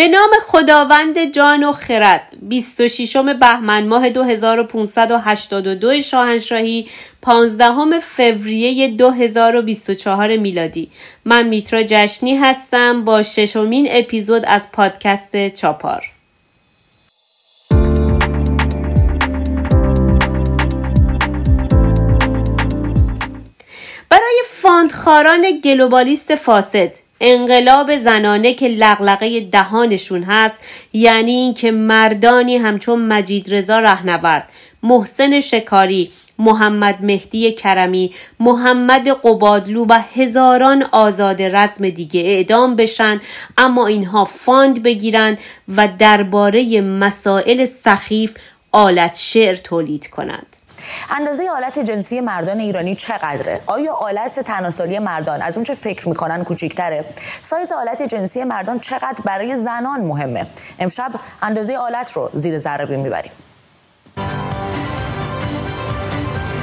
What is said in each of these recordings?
به نام خداوند جان و خرد 26 بهمن ماه 2582 شاهنشاهی 15 فوریه 2024 میلادی. من میترا جشنی هستم با ششمین اپیزود از پادکست چاپار. برای فاندخاران گلوبالیست فاسد انقلاب زنانه که لقلقه دهانشون هست یعنی اینکه مردانی همچون مجید رضا رهنورد محسن شکاری محمد مهدی کرمی محمد قبادلو و هزاران آزاد رسم دیگه اعدام بشن اما اینها fund بگیرند و درباره مسائل سخیف آلت شعر تولید کنند. اندازه آلت جنسی مردان ایرانی چقدره؟ آیا آلت تناسلی مردان از اونچه فکر می‌کنن کوچیکتره؟ سایز آلت جنسی مردان چقدر برای زنان مهمه؟ امشب اندازه آلت رو زیر ذره می‌بریم.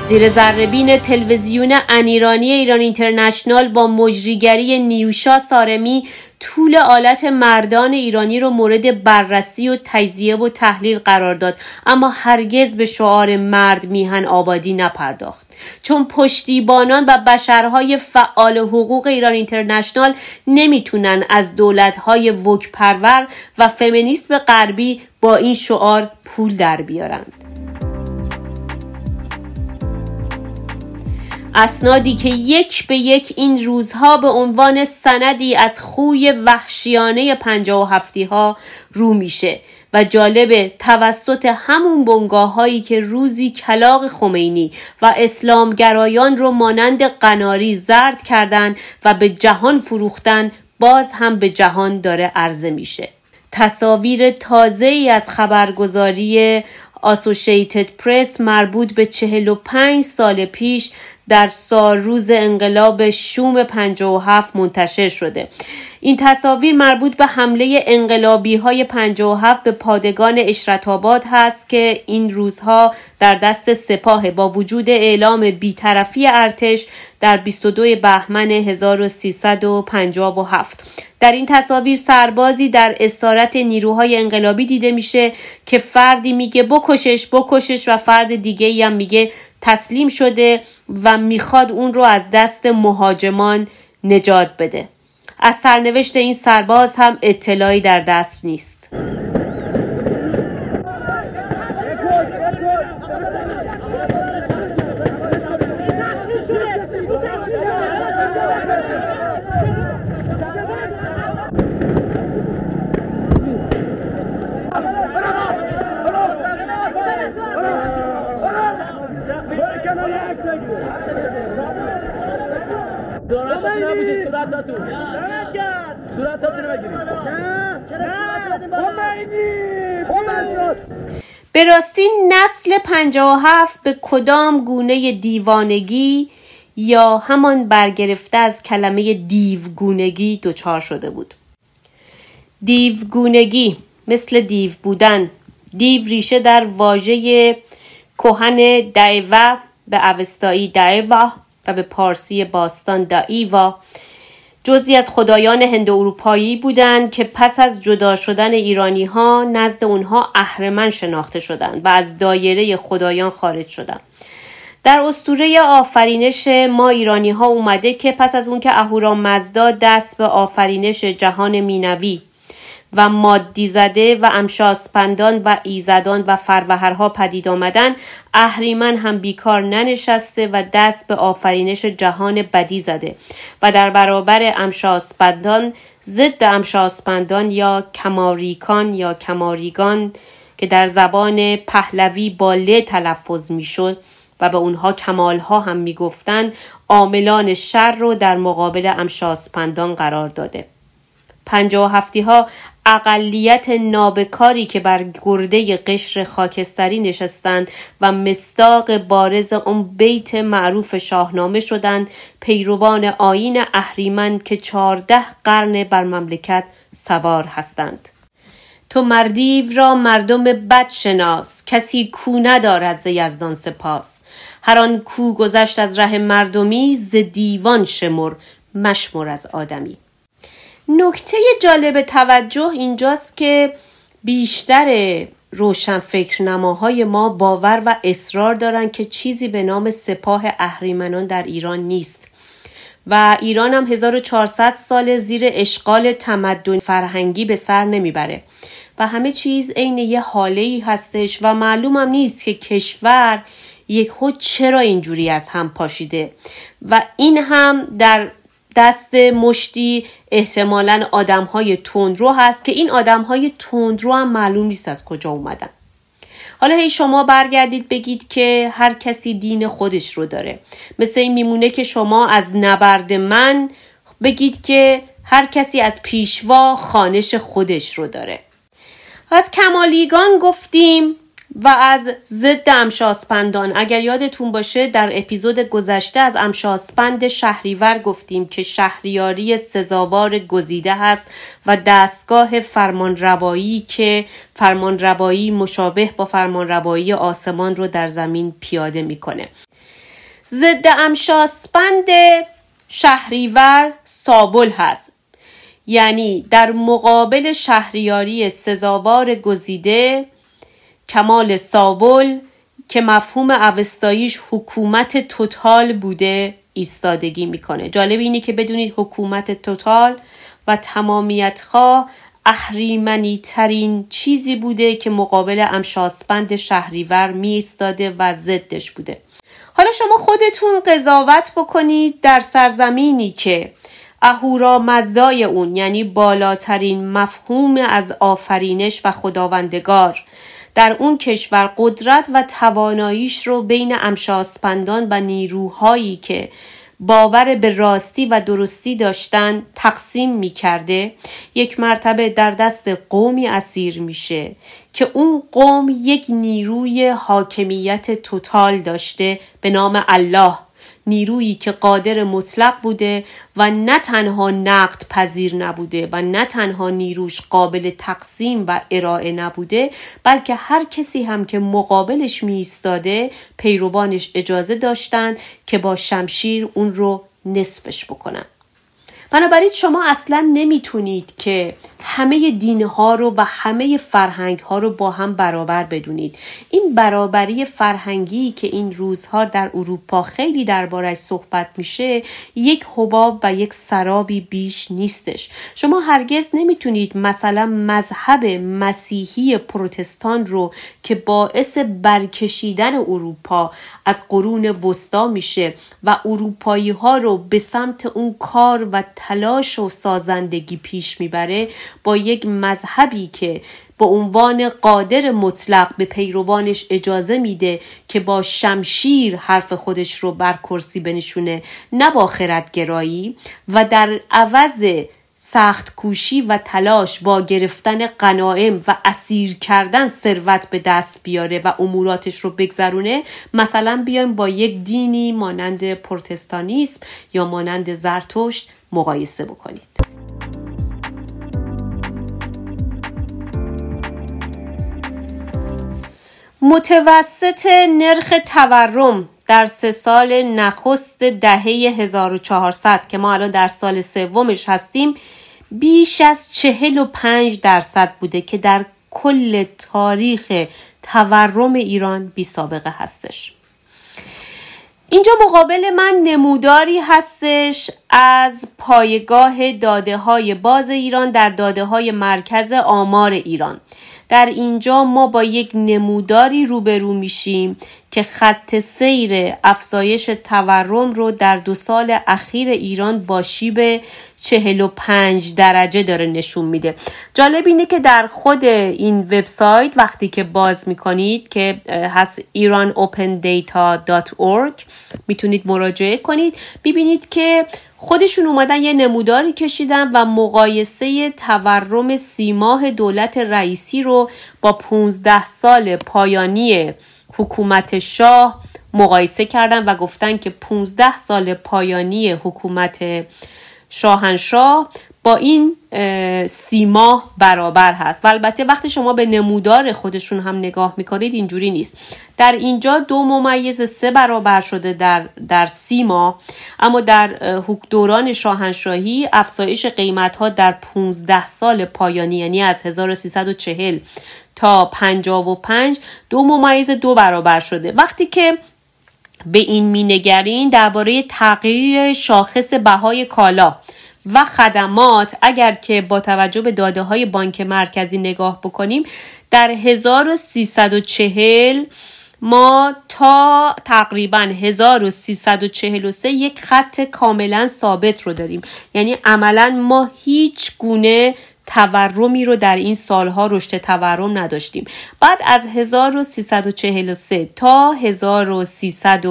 زیر زربین تلویزیون انیرانی ایران اینترنشنال با مجریگری نیوشا سارمی طول آلت مردان ایرانی رو مورد بررسی و تجزیه و تحلیل قرار داد. اما هرگز به شعار مرد میهن آبادی نپرداخت. چون پشتیبانان و بشرهای فعال حقوق ایران اینترنشنال نمی‌تونن از دولتهای وک پرور و فمینیسم غربی با این شعار پول در بیارند. اسنادی که یک به یک این روزها به عنوان سندی از خوی وحشیانه پنجاه و هفتی ها رو میشه و جالب توسط همون بنگاه هایی که روزی کلاق خمینی و اسلامگرایان رو مانند قناری زرد کردن و به جهان فروختن باز هم به جهان داره عرضه میشه. تصاویر تازه ای از خبرگزاری آسوشیتد پرس مربوط به 45 سال پیش در سال روز انقلاب شوم 57 منتشر شده. این تصاویر مربوط به حمله انقلابی های 57 به پادگان اشرت آباد هست که این روزها در دست سپاه با وجود اعلام بیطرفی ارتش در 22 بهمن 1357 در این تصاویر سربازی در اسارت نیروهای انقلابی دیده میشه که فردی میگه بکشش بکشش و فرد دیگه هم میگه تسلیم شده و می‌خواد اون رو از دست مهاجمان نجات بده. از سرنوشت این سرباز هم اطلاعی در دست نیست به راستی نسل هفت به کدام گونه دیوانگی یا همان برگرفته از کلمه دیوگونگی دچار شده بود؟ دیوگونگی مثل دیو بودن. دیو ریشه در واژه کهن دعوه به اوستایی دعوه و به پارسی باستان دعیوا. جزی از خدایان هند اروپایی بودند که پس از جدا شدن ایرانی ها نزد اونها اهرمن شناخته شدند و از دایره خدایان خارج شدند. در استوره آفرینش ما ایرانی ها اومده که پس از اون که اهورا مزدا دست به آفرینش جهان مینوی و مادی زده و امشاسپندان و ایزدان و فروهرها پدید آمدن اهریمن هم بیکار ننشسته و دست به آفرینش جهان بدی زده و در برابر امشاسپندان ضد امشاسپندان یا کماریکان یا کماریگان که در زبان پهلوی با ل تلفظ می‌شد و به اونها کمالها هم می‌گفتند عاملان شر رو در مقابل امشاسپندان قرار داده. پنجاه هفتی ها اقلیت نابکاری که بر گرده قشر خاکستری نشستند و مستاق بارز اون بیت معروف شاهنامه شدند پیروان آین اهریمن که چارده قرن بر مملکت سوار هستند. تو مردیو را مردم بد شناس کسی کو ندارد ز یزدان سپاس. هر آن کو گذشت از ره مردمی ز دیوان شمر مشمر از آدمی. نکته جالب توجه اینجاست که بیشتر روشن فکر نماهای ما باور و اصرار دارند که چیزی به نام سپاه اهریمنان در ایران نیست. و ایران هم 1400 سال زیر اشغال تمدن فرهنگی به سر نمی‌بره. و همه چیز عین یه حاله ای هستش و معلومم نیست که کشور یک چرا اینجوری از هم پاشیده. و این هم در دست مشتی احتمالا آدم های تندرو هست که این آدم های تندرو هم معلوم نیست از کجا اومدن. حالا هی شما برگردید بگید که هر کسی دین خودش رو داره. مثل این میمونه که شما از نبرد من بگید که هر کسی از پیشوا خانش خودش رو داره. از کمالیگان گفتیم و از ضد امشاسپندان. اگر یادتون باشه در اپیزود گذشته از امشاسپند شهریور گفتیم که شهریاری سزاوار گزیده هست و دستگاه فرمانروایی که فرمانروایی مشابه با فرمانروایی آسمان رو در زمین پیاده می‌کنه. ضد امشاسپند شهریور سابل هست. یعنی در مقابل شهریاری سزاوار گزیده کمال ساول که مفهوم اوستاییش حکومت توتال بوده ایستادگی می‌کنه. جالب اینه که بدونید حکومت توتال و تمامیت خواه اهریمنی ترین چیزی بوده که مقابل امشاسپند شهریور می ایستاده و ضدش بوده. حالا شما خودتون قضاوت بکنید در سرزمینی که اهورا مزدای اون یعنی بالاترین مفهوم از آفرینش و خداوندگار. در اون کشور قدرت و تواناییش رو بین امشاسپندان و نیروهایی که باور به راستی و درستی داشتن تقسیم می کرده یک مرتبه در دست قومی اسیر میشه که اون قوم یک نیروی حاکمیت توتال داشته به نام الله. نیرویی که قادر مطلق بوده و نه تنها نقد پذیر نبوده و نه تنها نیروش قابل تقسیم و ارائه نبوده بلکه هر کسی هم که مقابلش می ایستاده پیروانش اجازه داشتند که با شمشیر اون رو نصفش بکنن. بنابراین شما اصلا نمی‌تونید که همه دین ها رو و همه فرهنگ ها رو با هم برابر بدونید. این برابری فرهنگی که این روزها در اروپا خیلی دربارش صحبت میشه یک حباب و یک سرابی بیش نیستش. شما هرگز نمی‌تونید مثلا مذهب مسیحی پروتستان رو که باعث برکشیدن اروپا از قرون وسطا میشه و اروپایی ها رو به سمت اون کار و تلاش و سازندگی پیش می‌بره با یک مذهبی که به عنوان قادر مطلق به پیروانش اجازه میده که با شمشیر حرف خودش رو بر کرسی بنشونه نه با خردگرایی و در عوض سخت کوشی و تلاش با گرفتن قناعم و اسیر کردن ثروت به دست بیاره و اموراتش رو بگذرونه مثلا بیایم با یک دینی مانند پروتستانیسم یا مانند زرتشت مقایسه بکنید. متوسط نرخ تورم در سه سال نخست دهه 1400 که ما الان در سال سومش هستیم بیش از 45 درصد بوده که در کل تاریخ تورم ایران بی سابقه هستش. اینجا مقابل من نموداری هستش از پایگاه داده های باز ایران در داده های مرکز آمار ایران. در اینجا ما با یک نموداری روبرو میشیم که خط سیر افزایش تورم رو در دو سال اخیر ایران با شیب 45 درجه داره نشون میده. جالب اینه که در خود این وبسایت وقتی که باز می‌کنید که هست iranopenData.org می‌تونید مراجعه کنید. ببینید که خودشون اومدن یه نموداری کشیدن و مقایسه تورم سیماه دولت رئیسی رو با 15 سال پایانی حکومت شاه مقایسه کردن و گفتن که 15 سال پایانی حکومت شاهنشاه با این سی ماه برابر هست. و البته وقتی شما به نمودار خودشون هم نگاه می‌کنید اینجوری نیست. در اینجا دو ممیز سه برابر شده در, در سی ماه اما در دوران شاهنشاهی افزایش قیمت ها در 15 سال پایانی یعنی از 1340 تا 55 دو ممیز دو برابر شده. وقتی که به این مینگرین درباره تغییر شاخص بهای کالا. و خدمات. اگر که با توجه به داده های بانک مرکزی نگاه بکنیم در 1340 ما تا تقریبا 1343 یک خط کاملا ثابت رو داریم. یعنی عملا ما هیچ گونه تورمی رو در این سالها رشد تورم نداشتیم. بعد از 1343 تا 1300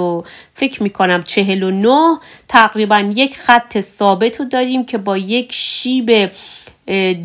فکر می‌کنم 49 تقریبا یک خط ثابت رو داریم که با یک شیب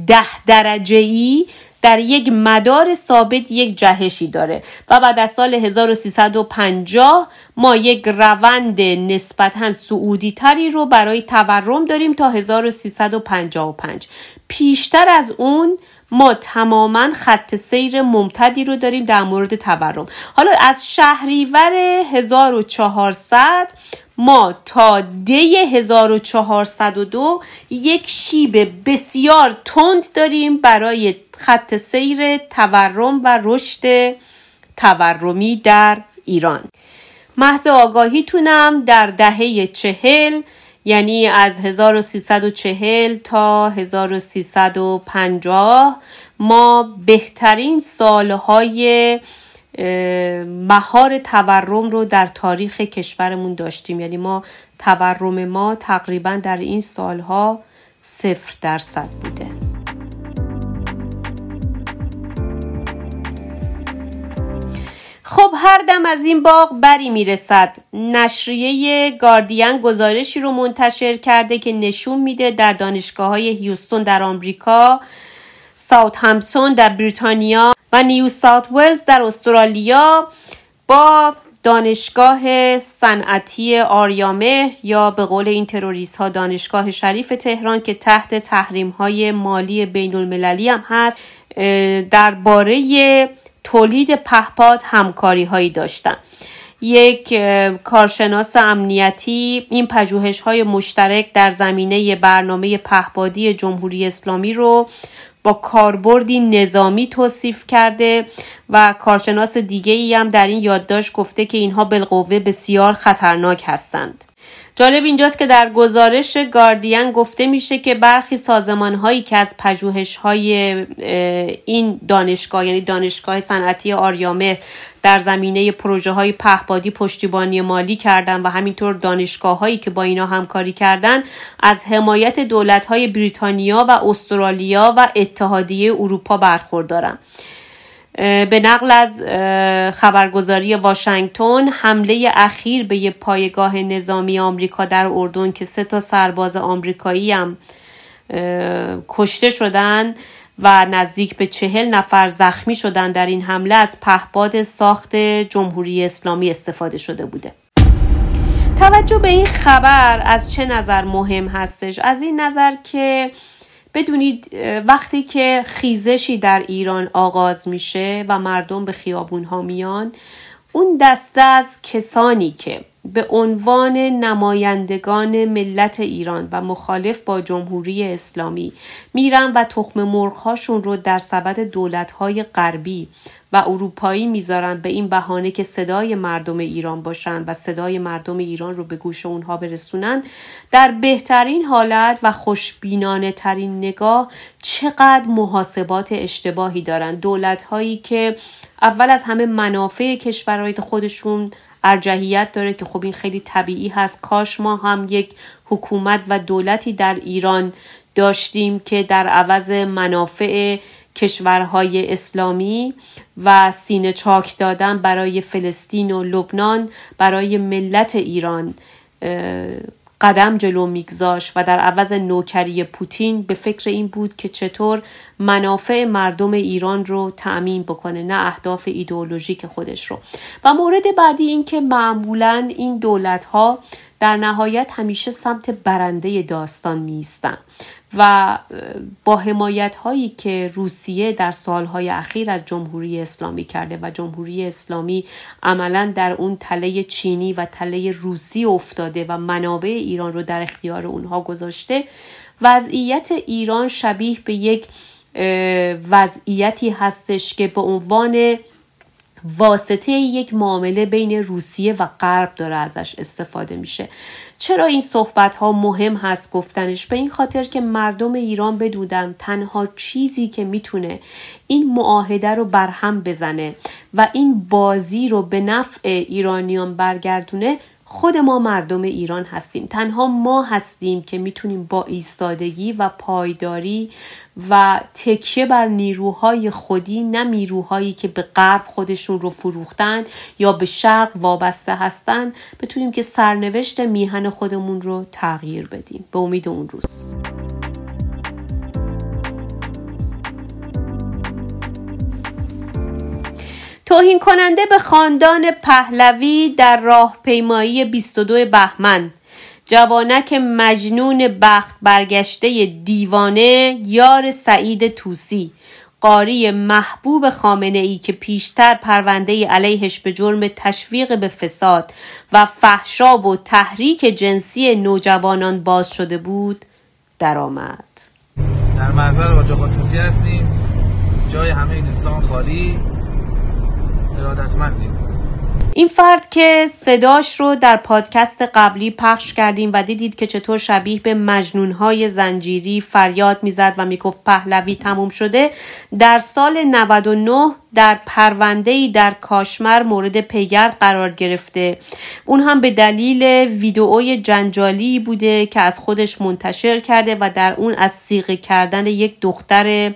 ده درجه ای در یک مدار ثابت یک جهشی داره و بعد از سال 1350 ما یک روند نسبتا سعودی تری رو برای تورم داریم تا 1355 پیشتر از اون ما تماما خط سیر ممتدی رو داریم در مورد تورم. حالا از شهریور 1400 ما تا دی 1402 یک شیب بسیار تند داریم برای خط سیر تورم و رشد تورمی در ایران. محض آگاهیتونم در دهه چهل یعنی از 1340 تا 1350 ما بهترین سالهای مهار تورم رو در تاریخ کشورمون داشتیم. یعنی ما تورم ما تقریبا در این سالها صفر درصد بوده. خب هر دم از این باغ بری می‌رسد. نشریه گاردین گزارشی رو منتشر کرده که نشون میده در دانشگاه های هیوستون در آمریکا ساوت همپتون در بریتانیا و نیو ساوت ولز در استرالیا با دانشگاه صنعتی آریامهر یا به قول این تروریست ها دانشگاه شریف تهران که تحت تحریم های مالی بین المللی هم هست درباره تولید پهپاد همکاری هایی داشتن. یک کارشناس امنیتی این پژوهش های مشترک در زمینه برنامه پهپادی جمهوری اسلامی رو با کاربردی نظامی توصیف کرده و کارشناس دیگه ای هم در این یادداشت گفته که اینها بالقوه بسیار خطرناک هستند. جالب اینجاست که در گزارش گاردین گفته میشه که برخی سازمان هایی که از پژوهش های این دانشگاه یعنی دانشگاه صنعتی آریامه در زمینه پروژه های پهپادی پشتیبانی مالی کردن و همینطور دانشگاه هایی که با اینا همکاری کردن از حمایت دولت های بریتانیا و استرالیا و اتحادیه اروپا برخوردارن. به نقل از خبرگزاری واشنگتن حمله اخیر به یه پایگاه نظامی آمریکا در اردن که سه تا سرباز آمریکایی هم کشته شدن و نزدیک به چهل نفر زخمی شدن در این حمله از پهپاد ساخت جمهوری اسلامی استفاده شده بوده. توجه به این خبر از چه نظر مهم هستش؟ از این نظر که بدونید وقتی که خیزشی در ایران آغاز میشه و مردم به خیابون ها میان اون دسته از کسانی که به عنوان نمایندگان ملت ایران و مخالف با جمهوری اسلامی میرن و تخم مرغهاشون رو در سبد دولتهای غربی و اروپایی می‌ذارن به این بهانه که صدای مردم ایران باشن و صدای مردم ایران رو به گوش اونها برسونن. در بهترین حالت و خوشبینانه ترین نگاه چقدر محاسبات اشتباهی دارن. دولت هایی که اول از همه منافع کشورهای خودشون ارجحیت داره که خب این خیلی طبیعی هست. کاش ما هم یک حکومت و دولتی در ایران داشتیم که در عوض منافع کشورهای اسلامی و سینه چاک دادن برای فلسطین و لبنان برای ملت ایران قدم جلو میگذاش و در عوض نوکری پوتین به فکر این بود که چطور منافع مردم ایران رو تأمین بکنه نه اهداف ایدئولوژیک خودش رو. و مورد بعدی این که معمولا این دولت ها در نهایت همیشه سمت برنده داستان میستن و با حمایت هایی که روسیه در سالهای اخیر از جمهوری اسلامی کرده و جمهوری اسلامی عملا در اون تله چینی و تله روسی افتاده و منابع ایران رو در اختیار اونها گذاشته وضعیت ایران شبیه به یک وضعیتی هستش که به عنوان واسطه یک معامله بین روسیه و غرب داره ازش استفاده میشه. چرا این صحبت ها مهم هست گفتنش؟ به این خاطر که مردم ایران بدودن تنها چیزی که می‌تونه این معاهده رو برهم بزنه و این بازی رو به نفع ایرانیان برگردونه خود ما مردم ایران هستیم. تنها ما هستیم که می‌تونیم با ایستادگی و پایداری و تکیه بر نیروهای خودی نه نیروهایی که به غرب خودشون رو فروختن یا به شرق وابسته هستن بتونیم که سرنوشت میهن خودمون رو تغییر بدیم. به امید اون روز. توهین کننده به خاندان پهلوی در راهپیمایی 22 بهمن. جوانک مجنون بخت برگشته دیوانه یار سعید توسی قاری محبوب خامنه ای که پیشتر پرونده علیهش به جرم تشویق به فساد و فحشا و تحریک جنسی نوجوانان باز شده بود درآمد. در محضر با توسی هستیم. جای همه دوستان خالی. این فرد که صداش رو در پادکست قبلی پخش کردیم و دیدید که چطور شبیه به مجنونهای زنجیری فریاد می‌زد و می‌گفت پهلوی تموم شده در سال 99 در پرونده در کاشمر مورد پیگرد قرار گرفته. اون هم به دلیل ویدئوی جنجالی بوده که از خودش منتشر کرده و در اون از سیغه کردن یک دختر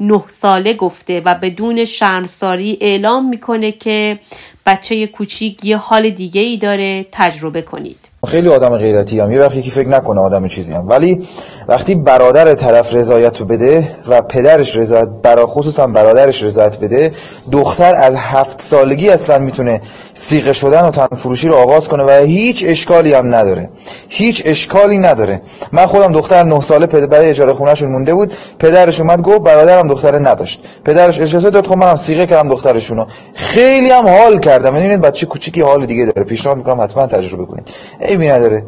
نه ساله گفته و بدون شرمساری اعلام می‌کنه که بچه کوچیک یه حال دیگه ای داره تجربه کنید. خیلی آدم غیرتی هم. یه وقتی که فکر نکنه آدم چیزی هم. ولی وقتی برادر طرف رضایت بده و پدرش رضایت برا خصوصا برادرش رضایت بده دختر از هفت سالگی اصلا می‌تونه سیغه شدن و تنفروشی رو آغاز کنه و هیچ اشکالی هم نداره. هیچ اشکالی نداره. من خودم دختر نه ساله برای اجاره خونهشون مونده بود. پدرش اومد گفت برادرم دختر نداشت. پدرش اجازه داد خب منم سیغه کردم دخترشونو. خیلی هم حال کردم. ببینید بچه کوچیکی حال دیگه داره. پیشنهاد می‌کنم حتما تجربه کنید. عیبی نداره.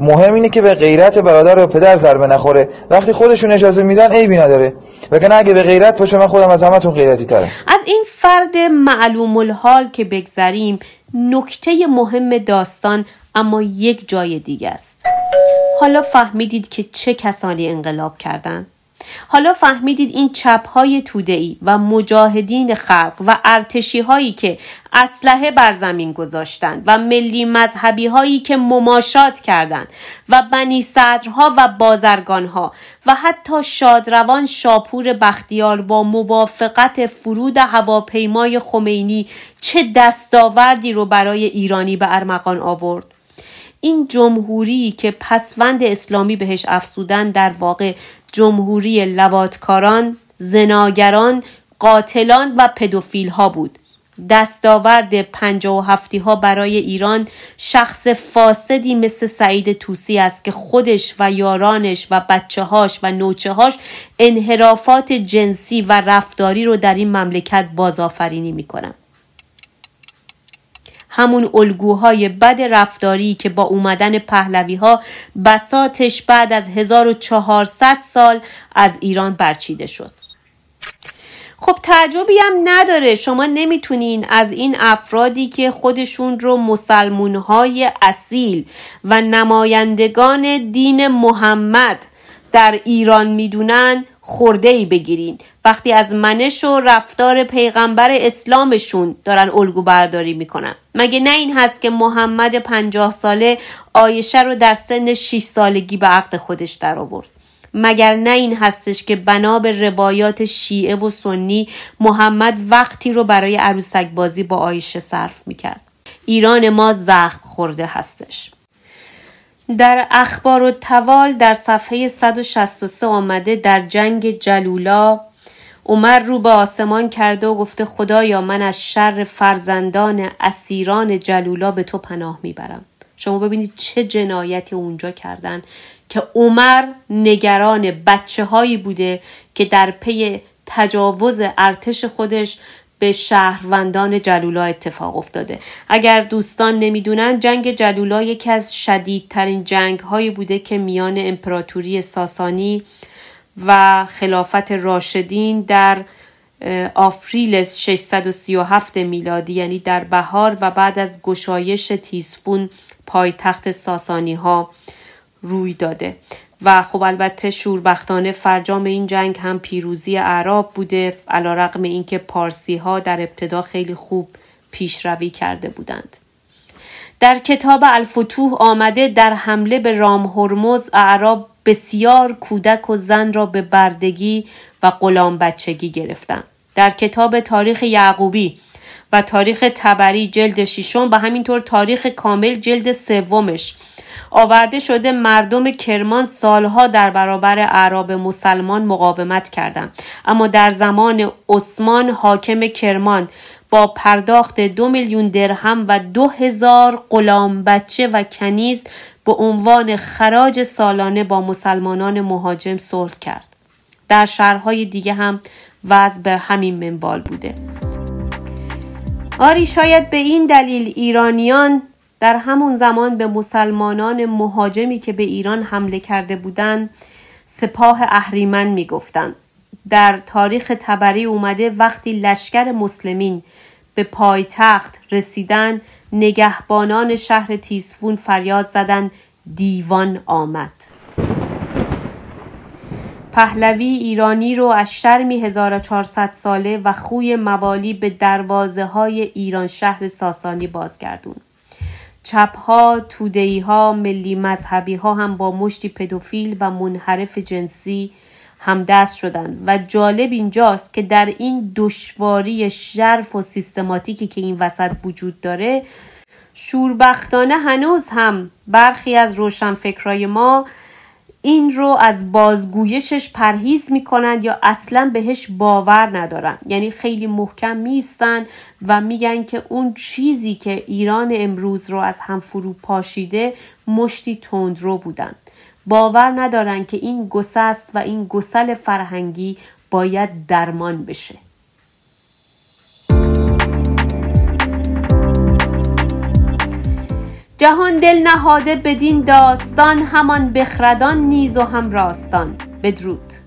مهم اینه که به غیرت برادر و پدر ضربه نخوره. وقتی خودشون اجازه میدن عیبی نداره. وگرنه اگه به غیرت باشه من خودم از همتون غیرتی تره. از این فرد معلوم الحال که بگذریم نکته مهم داستان اما یک جای دیگه است. حالا فهمیدید که چه کسانی انقلاب کردند حالا فهمیدید این چپ های ای و مجاهدین خلق و ارتشی هایی که اسلحه بر زمین گذاشتند و ملی مذهبی هایی که مماشات کردند و بنی صدرها و بازرگانها و حتی شادروان شاپور بختیار با موافقت فرود هواپیمای خمینی چه دستاوردی رو برای ایرانی به ارمغان آورد؟ این جمهوری که پسوند اسلامی بهش افسودن در واقع جمهوری لواتکاران، زناگران، قاتلان و پدوفیل ها بود. دستاورد پنجا و هفتی ها برای ایران شخص فاسدی مثل سعید توسی است که خودش و یارانش و بچه هاش و نوچه هاش انحرافات جنسی و رفتاری رو در این مملکت بازآفرینی می‌کنن. همون الگوهای بد رفتاری که با اومدن پهلوی ها بساتش بعد از 1400 سال از ایران برچیده شد. خب تعجبی هم نداره. شما نمی‌تونین از این افرادی که خودشون رو مسلمونهای اصیل و نمایندگان دین محمد در ایران می‌دونن خورده ای بگیرین. وقتی از منش و رفتار پیغمبر اسلامشون دارن الگو برداری می‌کنن. مگه نه این هست که محمد پنجاه ساله آیشه رو در سن 6 سالگی به عقد خودش در آورد مگر نه این هستش که بنا به روایات شیعه و سنی محمد وقتی رو برای عروسک بازی با آیشه صرف می‌کرد؟ ایران ما زخم خورده هستش. در اخبار و توال در صفحه 163 آمده در جنگ جلولا عمر رو به آسمان کرده و گفته خدایا من از شر فرزندان اسیران جلولا به تو پناه می‌برم. شما ببینید چه جنایتی اونجا کردن که عمر نگران بچه هایی بوده که در پی تجاوز ارتش خودش به شهروندان جلولا اتفاق افتاده. اگر دوستان نمی‌دونن جنگ جلولا یکی از شدیدترین جنگ هایی بوده که میان امپراتوری ساسانی و خلافت راشدین در آپریل 637 میلادی یعنی در بهار و بعد از گشایش تیسفون پایتخت ساسانی ها روی داده. و خب البته شوربختانه فرجام این جنگ هم پیروزی اعراب بوده علا رقم اینکه پارسی ها در ابتدا خیلی خوب پیشروی کرده بودند. در کتاب الفتوح آمده در حمله به رام هرمز اعراب بسیار کودک و زن را به بردگی و غلام بچگی گرفتند. در کتاب تاریخ یعقوبی و تاریخ تبری جلد ششم و همینطور تاریخ کامل جلد سومش آورده شده مردم کرمان سالها در برابر اعراب مسلمان مقاومت کردند. اما در زمان عثمان حاکم کرمان با پرداخت دو میلیون درهم و دو هزار غلام بچه و کنیز به عنوان خراج سالانه با مسلمانان مهاجم صلح کرد. در شهرهای دیگه هم وضع به همین منبال بوده. آری شاید به این دلیل ایرانیان در همون زمان به مسلمانان مهاجمی که به ایران حمله کرده بودند سپاه اهریمن می‌گفتند. در تاریخ تبری اومده وقتی لشکر مسلمین به پایتخت رسیدن نگهبانان شهر تیسفون فریاد زدند دیوان آمد. پهلوی ایرانی رو از شرمی 1400 ساله و خوی موالی به دروازه های ایران شهر ساسانی بازگردون چپ ها تودهی ها ملی مذهبی ها هم با مشتی پدوفیل و منحرف جنسی همدست شدند. و جالب اینجاست که در این دشواری شرف و سیستماتیکی که این وسط وجود داره شوربختانه هنوز هم برخی از روشنفکرای ما این رو از بازگویشش پرهیز می‌کنند یا اصلا بهش باور ندارن. یعنی خیلی محکم میستن و میگن که اون چیزی که ایران امروز رو از هم فرو پاشیده مشتی تندرو بودن. باور ندارن که این گسست و این گسل فرهنگی باید درمان بشه. جهان دل نهاده بدین داستان همان بخردان نیز و هم راستان. بدرود.